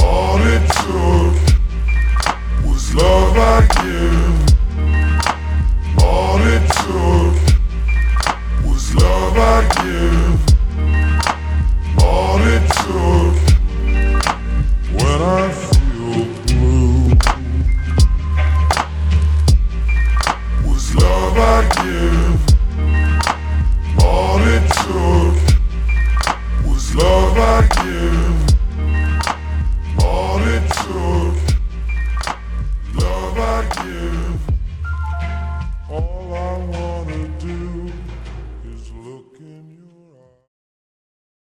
All it took was love I give. All it took was love I give. All it took when I feel blue was love I give. All it took. Love I you.